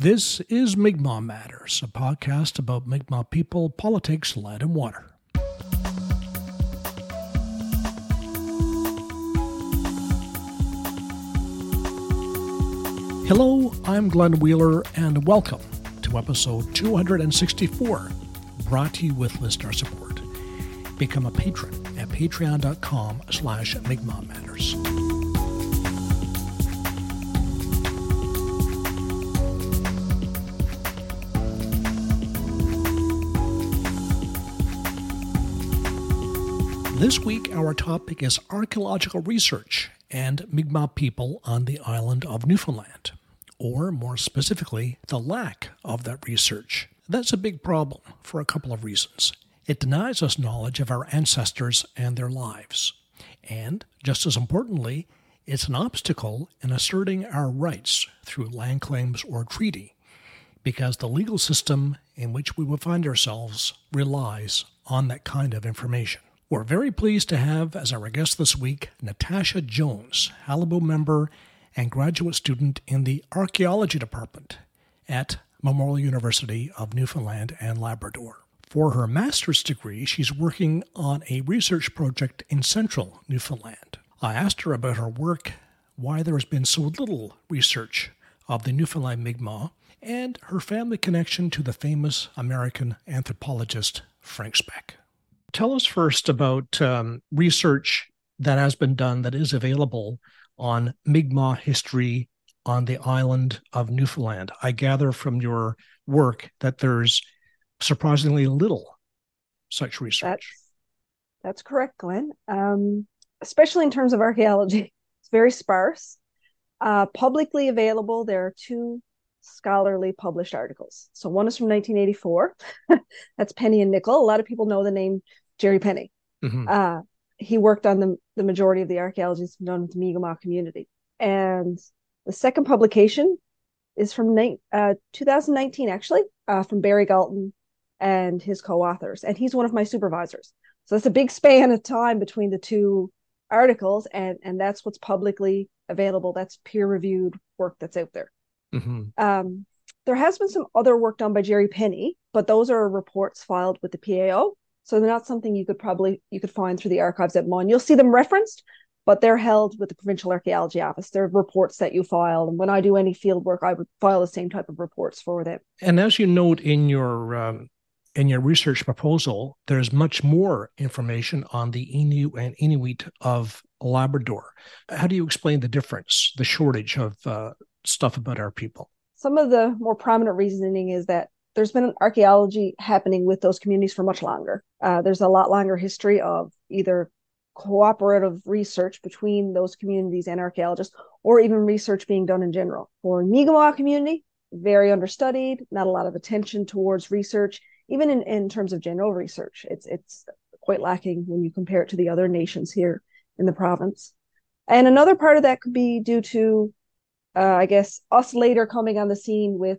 This is Mi'kmaq Matters, a podcast about Mi'kmaq people, politics, land, and water. Hello, I'm Glenn Wheeler, and welcome to episode 264, brought to you with listener support. Become a patron at patreon.com slash Mi'kmaq Matters. This week, our topic is archaeological research and Mi'kmaq people on the island of Newfoundland, or more specifically, the lack of that research. That's a big problem for a couple of reasons. It denies us knowledge of our ancestors and their lives. And, just as importantly, it's an obstacle in asserting our rights through land claims or treaty, because the legal system in which we would find ourselves relies on that kind of information. We're very pleased to have as our guest this week Natasha Jones, Qalipu member and graduate student in the Archaeology Department at Memorial University of Newfoundland and Labrador. For her master's degree, she's working on a research project in central Newfoundland. I asked her about her work, why there has been so little research of the Newfoundland Mi'kmaq, and her family connection to the famous American anthropologist Frank Speck. Tell us first about um, research that has been done that is available on Mi'kmaq history on the island of Newfoundland. I gather from your work that there's surprisingly little such research. That's, that's correct, Glenn. Um, especially in terms of archaeology, it's very sparse. Uh, publicly available, there are two scholarly published articles. So one is from 1984. That's Penney and Nickel. A lot of people know the name Jerry Penney. Mm-hmm. Uh, he worked on the, the majority of the archaeology done with the Mi'kmaq community. And the second publication is from uh, 2019, actually, uh, from Barry Gaulton and his co-authors. And he's one of my supervisors. So that's a big span of time between the two articles, and and that's what's publicly available. That's peer-reviewed work that's out there. Mm-hmm. Um, there has been some other work done by Jerry Penney, but those are reports filed with the PAO. So they're not something you could probably you could find through the archives at MUN. You'll see them referenced, but they're held with the provincial archaeology office. They're reports that you file, and when I do any field work, I would file the same type of reports for them. And as you note in your um, in your research proposal, there's much more information on the Innu and Inuit of Labrador. How do you explain the difference, the shortage of uh, stuff about our people? Some of the more prominent reasoning is that there's been an archaeology happening with those communities for much longer. Uh, there's a lot longer history of either cooperative research between those communities and archaeologists, or even research being done in general. For Mi'kmaq community, very understudied, not a lot of attention towards research, even in, in terms of general research. It's it's quite lacking when you compare it to the other nations here in the province. And another part of that could be due to, uh, I guess, us later coming on the scene with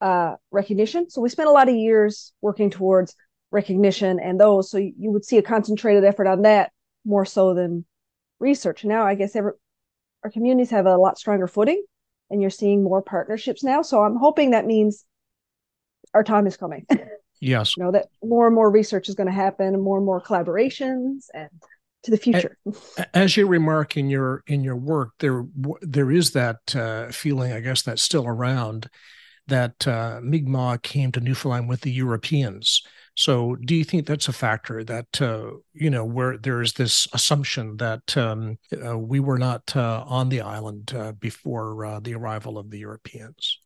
uh, recognition. So we spent a lot of years working towards recognition and those. So you, you would see a concentrated effort on that more so than research. Now, I guess every, our communities have a lot stronger footing and you're seeing more partnerships now. So I'm hoping that means our time is coming. Yes. you know, that more and more research is going to happen and more and more collaborations and to the future. As you remark in your in your work, there there is that uh, feeling, I guess, that's still around that uh, Mi'kmaq came to Newfoundland with the Europeans. So, do you think that's a factor that uh, you know where there is this assumption that um, uh, we were not uh, on the island uh, before uh, the arrival of the Europeans?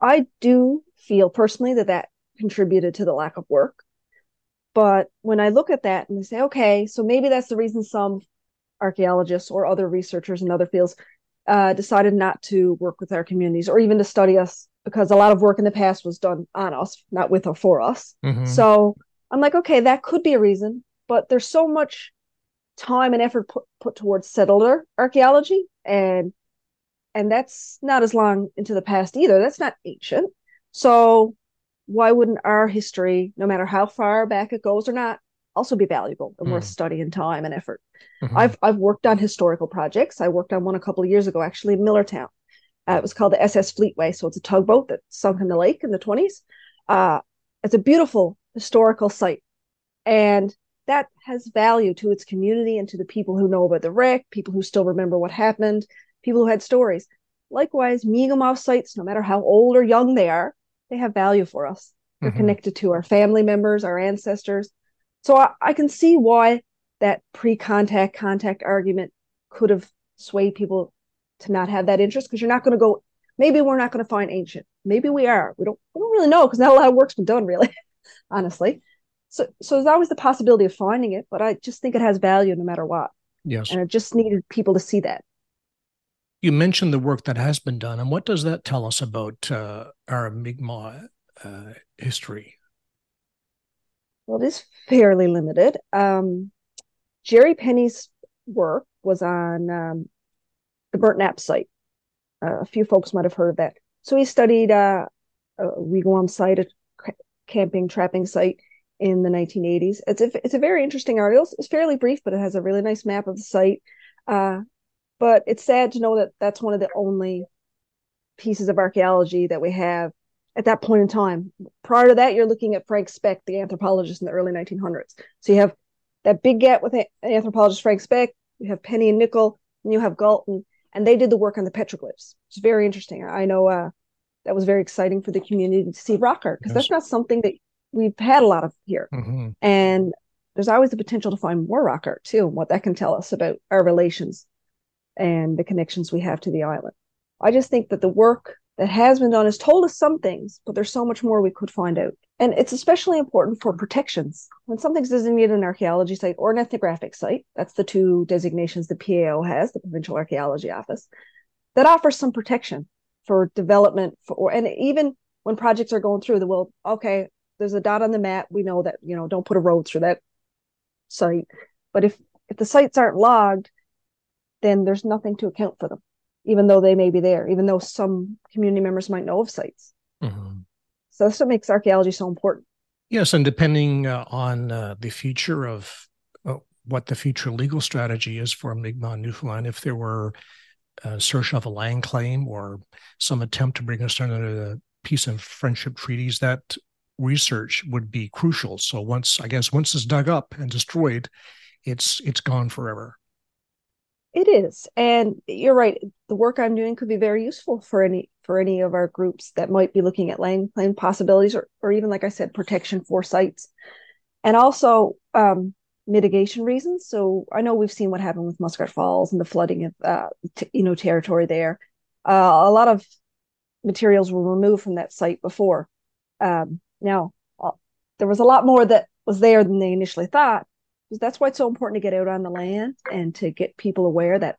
I do feel personally that that contributed to the lack of work. But when I look at that and I say, okay, so maybe that's the reason some archaeologists or other researchers in other fields uh, decided not to work with our communities or even to study us because a lot of work in the past was done on us, not with or for us. Mm-hmm. So I'm like, okay, that could be a reason, but there's so much time and effort put, put towards settler archaeology and and that's not as long into the past either. That's not ancient. So why wouldn't our history, no matter how far back it goes or not, also be valuable and mm. worth study and time and effort. Mm-hmm. I've I've worked on historical projects. I worked on one a couple of years ago, actually in Millertown, Uh, it was called the SS Fleetway. So it's a tugboat that sunk in the lake in the 20s. Uh, it's a beautiful historical site. And that has value to its community and to the people who know about the wreck, people who still remember what happened, people who had stories. Likewise, Mi'kmaq sites, no matter how old or young they are, they have value for us. They're mm-hmm. connected to our family members, our ancestors. So I, I can see why that pre-contact contact argument could have swayed people to not have that interest because you're not going to go maybe we're not going to find ancient maybe we are we don't we don't really know because not a lot of work's been done really honestly so so there's always the possibility of finding it but i just think it has value no matter what yes and it just needed people to see that you mentioned the work that has been done and what does that tell us about uh, our mi'kmaq uh, history well it is fairly limited um, jerry Penney's work was on um, the Burnt Knaps site. Uh, a few folks might have heard of that. So he studied uh, a wigwam site, a camping, trapping site in the 1980s. It's a, it's a very interesting article. It's fairly brief, but it has a really nice map of the site. Uh, but it's sad to know that that's one of the only pieces of archaeology that we have at that point in time. Prior to that, you're looking at Frank Speck, the anthropologist in the early 1900s. So you have that big gap with an anthropologist Frank Speck, you have Penney and Nickel, and you have Gaulton, and they did the work on the petroglyphs. It's very interesting. I know uh, that was very exciting for the community to see rock art because yes. that's not something that we've had a lot of here. Mm-hmm. And there's always the potential to find more rock art too, and what that can tell us about our relations and the connections we have to the island. I just think that the work that has been done has told us some things, but there's so much more we could find out. And it's especially important for protections. When something's designated an archaeology site or an ethnographic site, that's the two designations the PAO has, the Provincial Archaeology Office, that offers some protection for development for and even when projects are going through the well, okay, there's a dot on the map. We know that, you know, don't put a road through that site. But if if the sites aren't logged, then there's nothing to account for them even though they may be there, even though some community members might know of sites. Mm-hmm. So that's what makes archaeology so important. Yes, and depending uh, on uh, the future of uh, what the future legal strategy is for Mi'kmaq Newfoundland, if there were a uh, search of a land claim or some attempt to bring us under the peace and friendship treaties, that research would be crucial. So once, I guess, once it's dug up and destroyed, it's it's gone forever. It is, and you're right. The work I'm doing could be very useful for any for any of our groups that might be looking at land claim possibilities, or or even like I said, protection for sites, and also um, mitigation reasons. So I know we've seen what happened with Muskrat Falls and the flooding of uh, t- you know territory there. Uh, a lot of materials were removed from that site before. Um, now uh, there was a lot more that was there than they initially thought, that's why it's so important to get out on the land and to get people aware that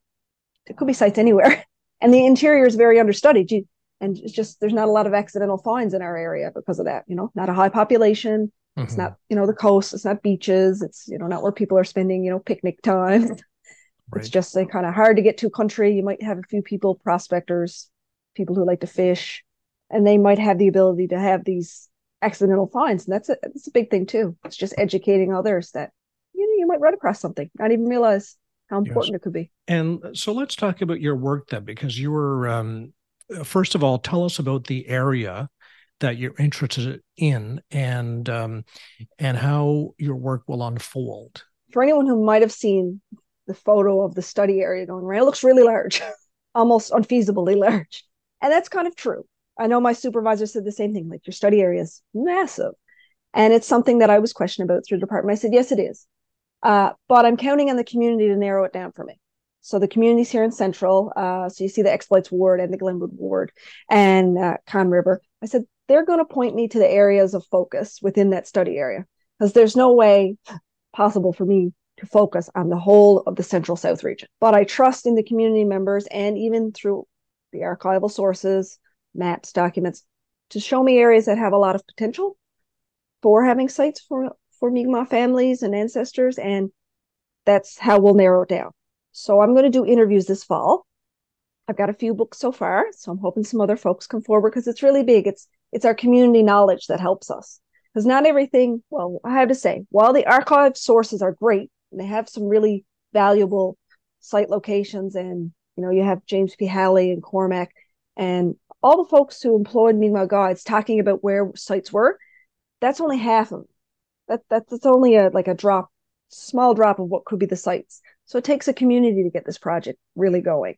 there could be sites anywhere. And the interior is very understudied. You, and it's just there's not a lot of accidental finds in our area because of that. You know, not a high population. Mm-hmm. It's not you know the coast. It's not beaches. It's you know not where people are spending you know picnic time. Right. It's just a kind of hard to get to country. You might have a few people, prospectors, people who like to fish, and they might have the ability to have these accidental finds. And that's a that's a big thing too. It's just educating others that you might run across something not even realize how important yes. it could be. And so let's talk about your work then because you were um, first of all tell us about the area that you're interested in and um, and how your work will unfold. For anyone who might have seen the photo of the study area going around, it looks really large almost unfeasibly large. And that's kind of true. I know my supervisor said the same thing like your study area is massive. And it's something that i was questioned about through the department. I said yes it is uh, but I'm counting on the community to narrow it down for me. So the communities here in Central, uh, so you see the Exploits Ward and the Glenwood Ward and uh, Conne River. I said they're going to point me to the areas of focus within that study area because there's no way possible for me to focus on the whole of the Central South region. But I trust in the community members and even through the archival sources, maps, documents, to show me areas that have a lot of potential for having sites for for Mi'kmaq families and ancestors, and that's how we'll narrow it down. So I'm going to do interviews this fall. I've got a few books so far, so I'm hoping some other folks come forward because it's really big. It's it's our community knowledge that helps us because not everything. Well, I have to say, while the archive sources are great and they have some really valuable site locations, and you know you have James P. Howley and Cormack, And all the folks who employed Mi'kmaq guides talking about where sites were, that's only half of. That, that that's only a like a drop, small drop of what could be the sites. So it takes a community to get this project really going.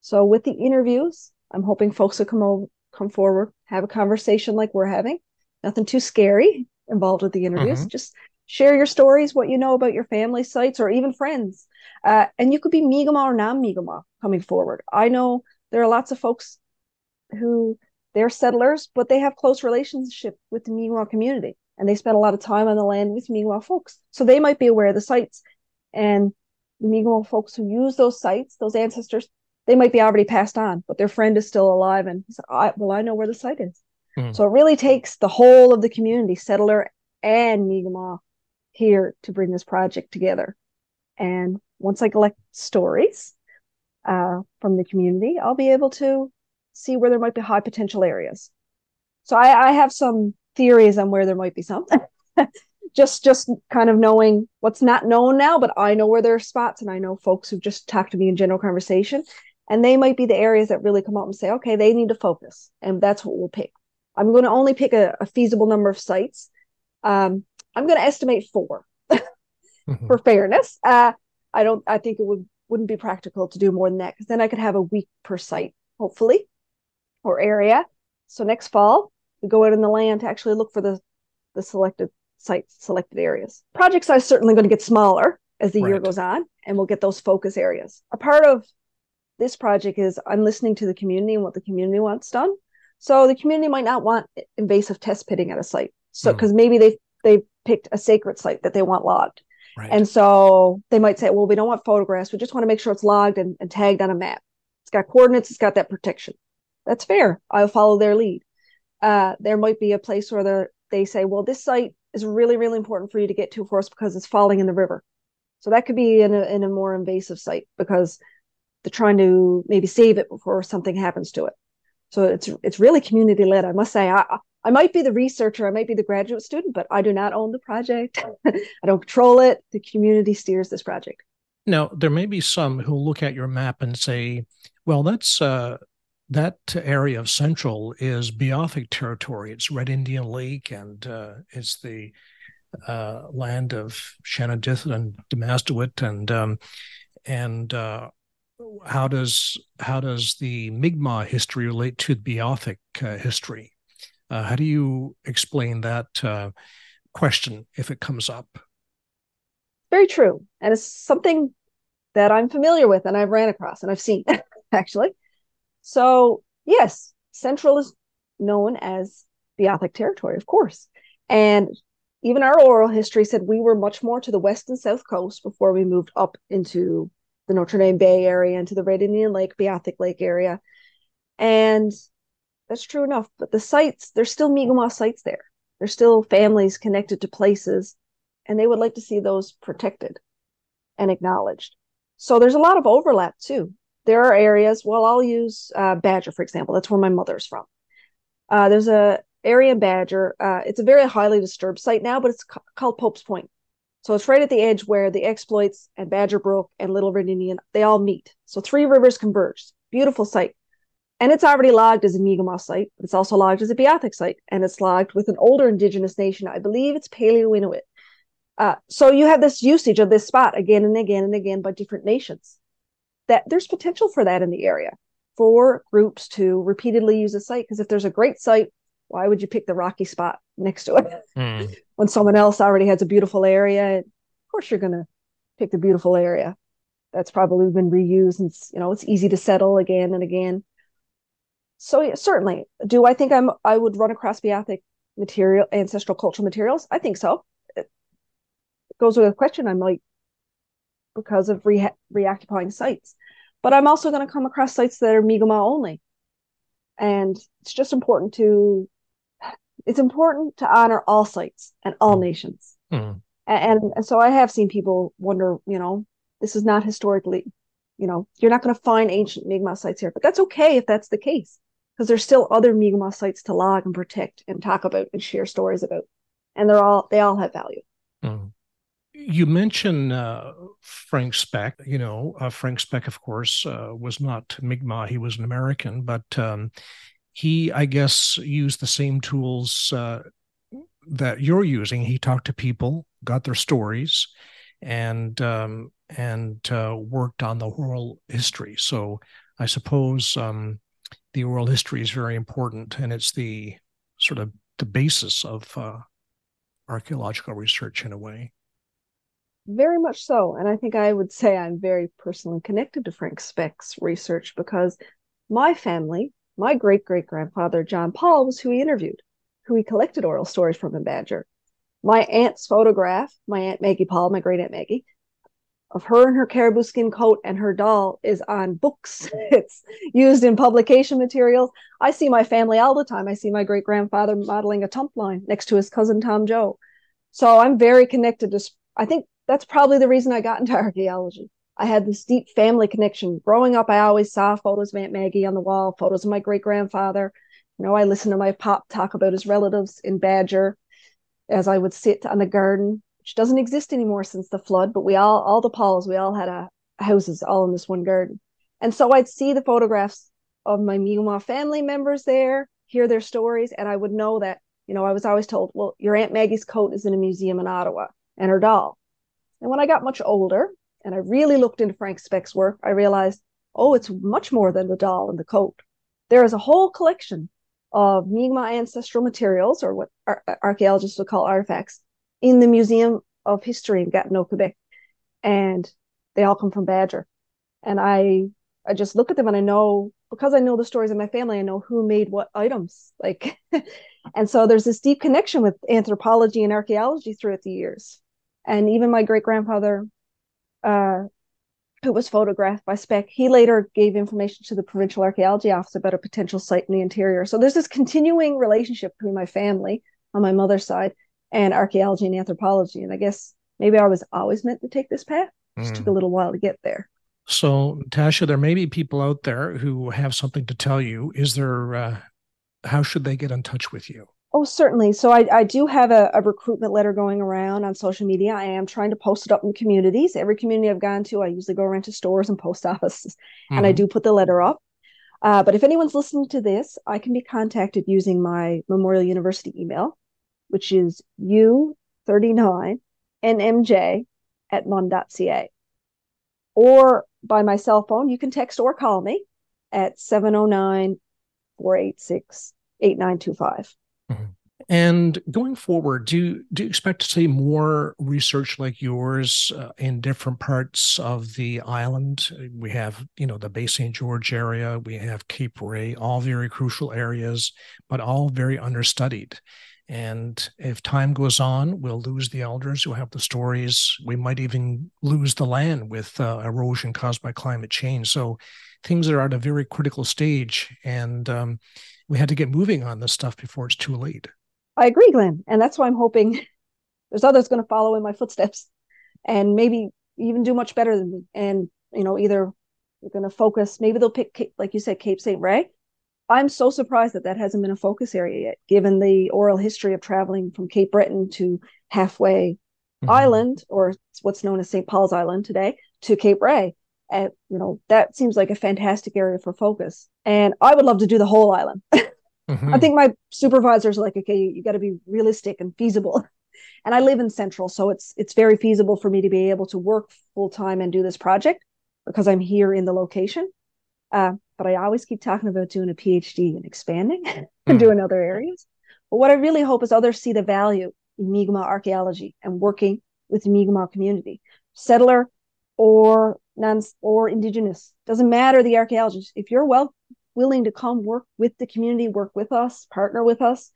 So with the interviews, I'm hoping folks will come over, come forward, have a conversation like we're having. Nothing too scary involved with the interviews. Mm-hmm. Just share your stories, what you know about your family sites, or even friends. Uh, and you could be Mi'kmaq or non-Mi'kmaq coming forward. I know there are lots of folks who they're settlers, but they have close relationship with the Mi'kmaq community, and they spend a lot of time on the land with Mi'kmaq folks. So they might be aware of the sites, and the Mi'kmaq folks who use those sites, those ancestors, they might be already passed on, but their friend is still alive, and I, well, I know where the site is. Mm. So it really takes the whole of the community, settler and Mi'kmaq, here to bring this project together. And once I collect stories uh, from the community, I'll be able to see where there might be high potential areas. So I, I have some theories on where there might be some. just just kind of knowing what's not known now, but I know where there are spots, and I know folks who just talk to me in general conversation, and they might be the areas that really come up and say, okay, they need to focus, and that's what we'll pick. I'm going to only pick a, a feasible number of sites. Um, I'm going to estimate 4 mm-hmm. for fairness. Uh, I don't. I think it would wouldn't be practical to do more than that because then I could have a week per site, hopefully, or area. So next fall we go out in the land to actually look for the the selected sites, selected areas. Project size certainly going to get smaller as the right. year goes on, and we'll get those focus areas. A part of this project is I'm listening to the community and what the community wants done. So the community might not want invasive test pitting at a site. So because mm. maybe they they picked a sacred site that they want logged. Right. And so they might say, well, we don't want photographs. We just want to make sure it's logged and, and tagged on a map. It's got coordinates. It's got that protection. That's fair. I'll follow their lead. Uh, there might be a place where they say, well, this site is really, really important for you to get to for us because it's falling in the river. So that could be in a, in a more invasive site because they're trying to maybe save it before something happens to it. So it's it's really community led. I must say, I I might be the researcher, I might be the graduate student, but I do not own the project. I don't control it. The community steers this project. Now, there may be some who look at your map and say, well, that's uh, that area of Central is Beothuk territory. It's Red Indian Lake and uh, it's the uh, land of Shanawdithit and Demasduit and um, and uh, how does how does the Mi'kmaq history relate to the Beothuk uh, history? Uh, how do you explain that uh, question if it comes up? Very true. And it's something that I'm familiar with and I've ran across and I've seen actually. So, yes, Central is known as Beothuk territory, of course. And even our oral history said we were much more to the west and south coast before we moved up into the Notre Dame Bay area, into the Red Indian Lake, Beothuk Lake area. And that's true enough. But the sites, there's still Mi'kmaq sites there. There's still families connected to places, and they would like to see those protected and acknowledged. So there's a lot of overlap too. There are areas. Well, I'll use uh, Badger for example. That's where my mother's from. Uh, there's a area in Badger. Uh, it's a very highly disturbed site now, but it's ca- called Pope's Point. So it's right at the edge where the exploits and Badger Brook and Little Red Indian they all meet. So three rivers converge. Beautiful site. And it's already logged as a Mi'kmaq site, but it's also logged as a Beothuk site, and it's logged with an older indigenous nation. I believe it's Paleo Inuit. Uh, so you have this usage of this spot again and again and again by different nations. That there's potential for that in the area for groups to repeatedly use a site. Because if there's a great site, why would you pick the rocky spot next to it mm. when someone else already has a beautiful area? Of course, you're going to pick the beautiful area. That's probably been reused, and you know it's easy to settle again and again so yeah, certainly do i think i'm i would run across beothuk material ancestral cultural materials i think so it goes with a question i might because of re- reoccupying sites but i'm also going to come across sites that are mi'kmaq only and it's just important to it's important to honor all sites and all mm. nations mm. and, and so i have seen people wonder you know this is not historically you know you're not going to find ancient mi'kmaq sites here but that's okay if that's the case because there's still other Mi'kmaq sites to log and protect and talk about and share stories about, and they're all they all have value. You mentioned uh, Frank Speck. You know, uh, Frank Speck, of course, uh, was not Mi'kmaq. He was an American, but um, he, I guess, used the same tools uh, that you're using. He talked to people, got their stories, and um, and uh, worked on the oral history. So I suppose um, the oral history is very important, and it's the sort of the basis of uh, archaeological research in a way. Very much so, and I think I would say I'm very personally connected to Frank Speck's research because my family, my great great grandfather John Paul, was who he interviewed, who he collected oral stories from in Badger. My aunt's photograph, my aunt Maggie Paul, my great aunt Maggie, of her in her caribou skin coat and her doll is on books. it's used in publication materials. I see my family all the time. I see my great grandfather modeling a tump line next to his cousin Tom Joe. So I'm very connected to, I think that's probably the reason I got into archaeology. I had this deep family connection. Growing up, I always saw photos of Aunt Maggie on the wall, photos of my great grandfather. You know, I listened to my pop talk about his relatives in Badger as I would sit on the garden which doesn't exist anymore since the flood, but we all, all the Pauls, we all had a, houses all in this one garden. And so I'd see the photographs of my Mi'kmaq family members there, hear their stories, and I would know that, you know, I was always told, well, your Aunt Maggie's coat is in a museum in Ottawa and her doll. And when I got much older and I really looked into Frank Speck's work, I realized, oh, it's much more than the doll and the coat. There is a whole collection of Mi'kmaq ancestral materials, or what ar- archaeologists would call artifacts, in the Museum of History in Gatineau, Quebec, and they all come from Badger. And I I just look at them and I know because I know the stories of my family, I know who made what items. Like, and so there's this deep connection with anthropology and archaeology throughout the years. And even my great grandfather, uh, who was photographed by Speck, he later gave information to the provincial archaeology office about a potential site in the interior. So there's this continuing relationship between my family on my mother's side and archaeology and anthropology. And I guess maybe I was always meant to take this path. It just mm. took a little while to get there. So, Tasha, there may be people out there who have something to tell you. Is there, uh, how should they get in touch with you? Oh, certainly. So I, I do have a, a, recruitment letter going around on social media. I am trying to post it up in communities. Every community I've gone to, I usually go around to stores and post offices, mm-hmm. and I mm-hmm. do put the letter up. Uh, but if anyone's listening to this, I can be contacted using my Memorial University email, which is u39nmj at mun.ca. Or by my cell phone, you can text or call me at 709 486 8925. Mm-hmm. And going forward, do you, do you expect to see more research like yours uh, in different parts of the island? We have, you know, the Bay St. George area, we have Cape Ray, all very crucial areas, but all very understudied. And if time goes on, we'll lose the elders who have the stories. We might even lose the land with uh, erosion caused by climate change. So things are at a very critical stage. And um, we had to get moving on this stuff before it's too late. I agree, Glenn. And that's why I'm hoping there's others going to follow in my footsteps and maybe even do much better than me. And, you know, either they're going to focus, maybe they'll pick, like you said, Cape St. Ray I'm so surprised that that hasn't been a focus area yet, given the oral history of traveling from Cape Breton to halfway mm-hmm. island, or what's known as St. Paul's Island today, to Cape Ray. And you know that seems like a fantastic area for focus. And I would love to do the whole island. mm-hmm. I think my supervisors are like, okay, you, you got to be realistic and feasible. And I live in Central, so it's it's very feasible for me to be able to work full time and do this project because I'm here in the location. Uh, but I always keep talking about doing a PhD and expanding and doing other areas. But what I really hope is others see the value in Mi'kmaq archaeology and working with the Mi'kmaq community, settler or non or indigenous. Doesn't matter the archaeologist. If you're well willing to come work with the community, work with us, partner with us,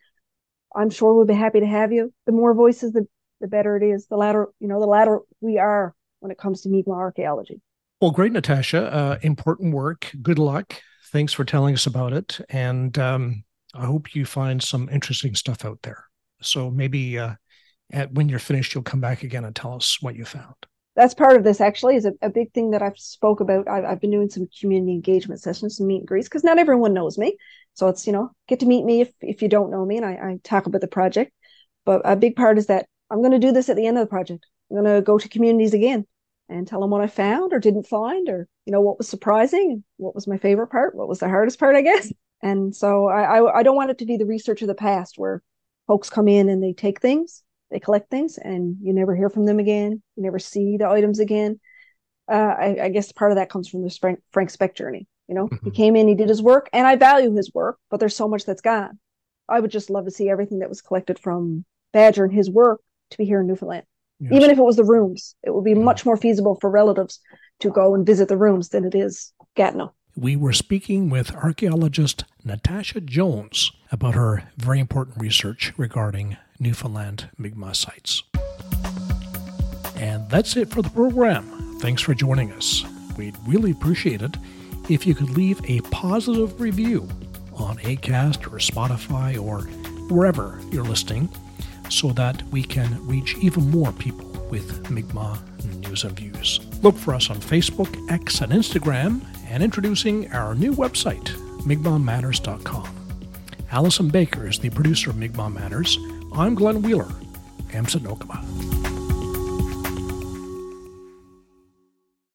I'm sure we'll be happy to have you. The more voices, the the better it is. The louder, you know, the louder we are when it comes to Mi'kmaq archaeology. Well, great, Natasha. Uh, important work. Good luck. Thanks for telling us about it. And um, I hope you find some interesting stuff out there. So maybe uh, at, when you're finished, you'll come back again and tell us what you found. That's part of this actually is a, a big thing that I've spoke about. I've, I've been doing some community engagement sessions, some meet and greets, because not everyone knows me. So it's, you know, get to meet me if, if you don't know me and I, I talk about the project. But a big part is that I'm going to do this at the end of the project. I'm going to go to communities again and tell them what I found or didn't find, or you know what was surprising, what was my favorite part, what was the hardest part, I guess. And so I, I, I don't want it to be the research of the past where folks come in and they take things, they collect things, and you never hear from them again. You never see the items again. Uh, I, I, guess part of that comes from the Frank, Frank Speck journey. You know, mm-hmm. he came in, he did his work, and I value his work, but there's so much that's gone. I would just love to see everything that was collected from Badger and his work to be here in Newfoundland. Yes. Even if it was the rooms, it would be yeah. much more feasible for relatives to go and visit the rooms than it is Gatineau we were speaking with archaeologist Natasha Jones about her very important research regarding Newfoundland Mi'kmaq sites. And that's it for the program. Thanks for joining us. We'd really appreciate it if you could leave a positive review on ACAST or Spotify or wherever you're listening so that we can reach even more people with Mi'kmaq news and views. Look for us on Facebook, X, and Instagram and introducing our new website, Mi'kmaqMatters.com. Allison Baker is the producer of Mi'kmaq Matters. I'm Glenn Wheeler. Amsit Nokama.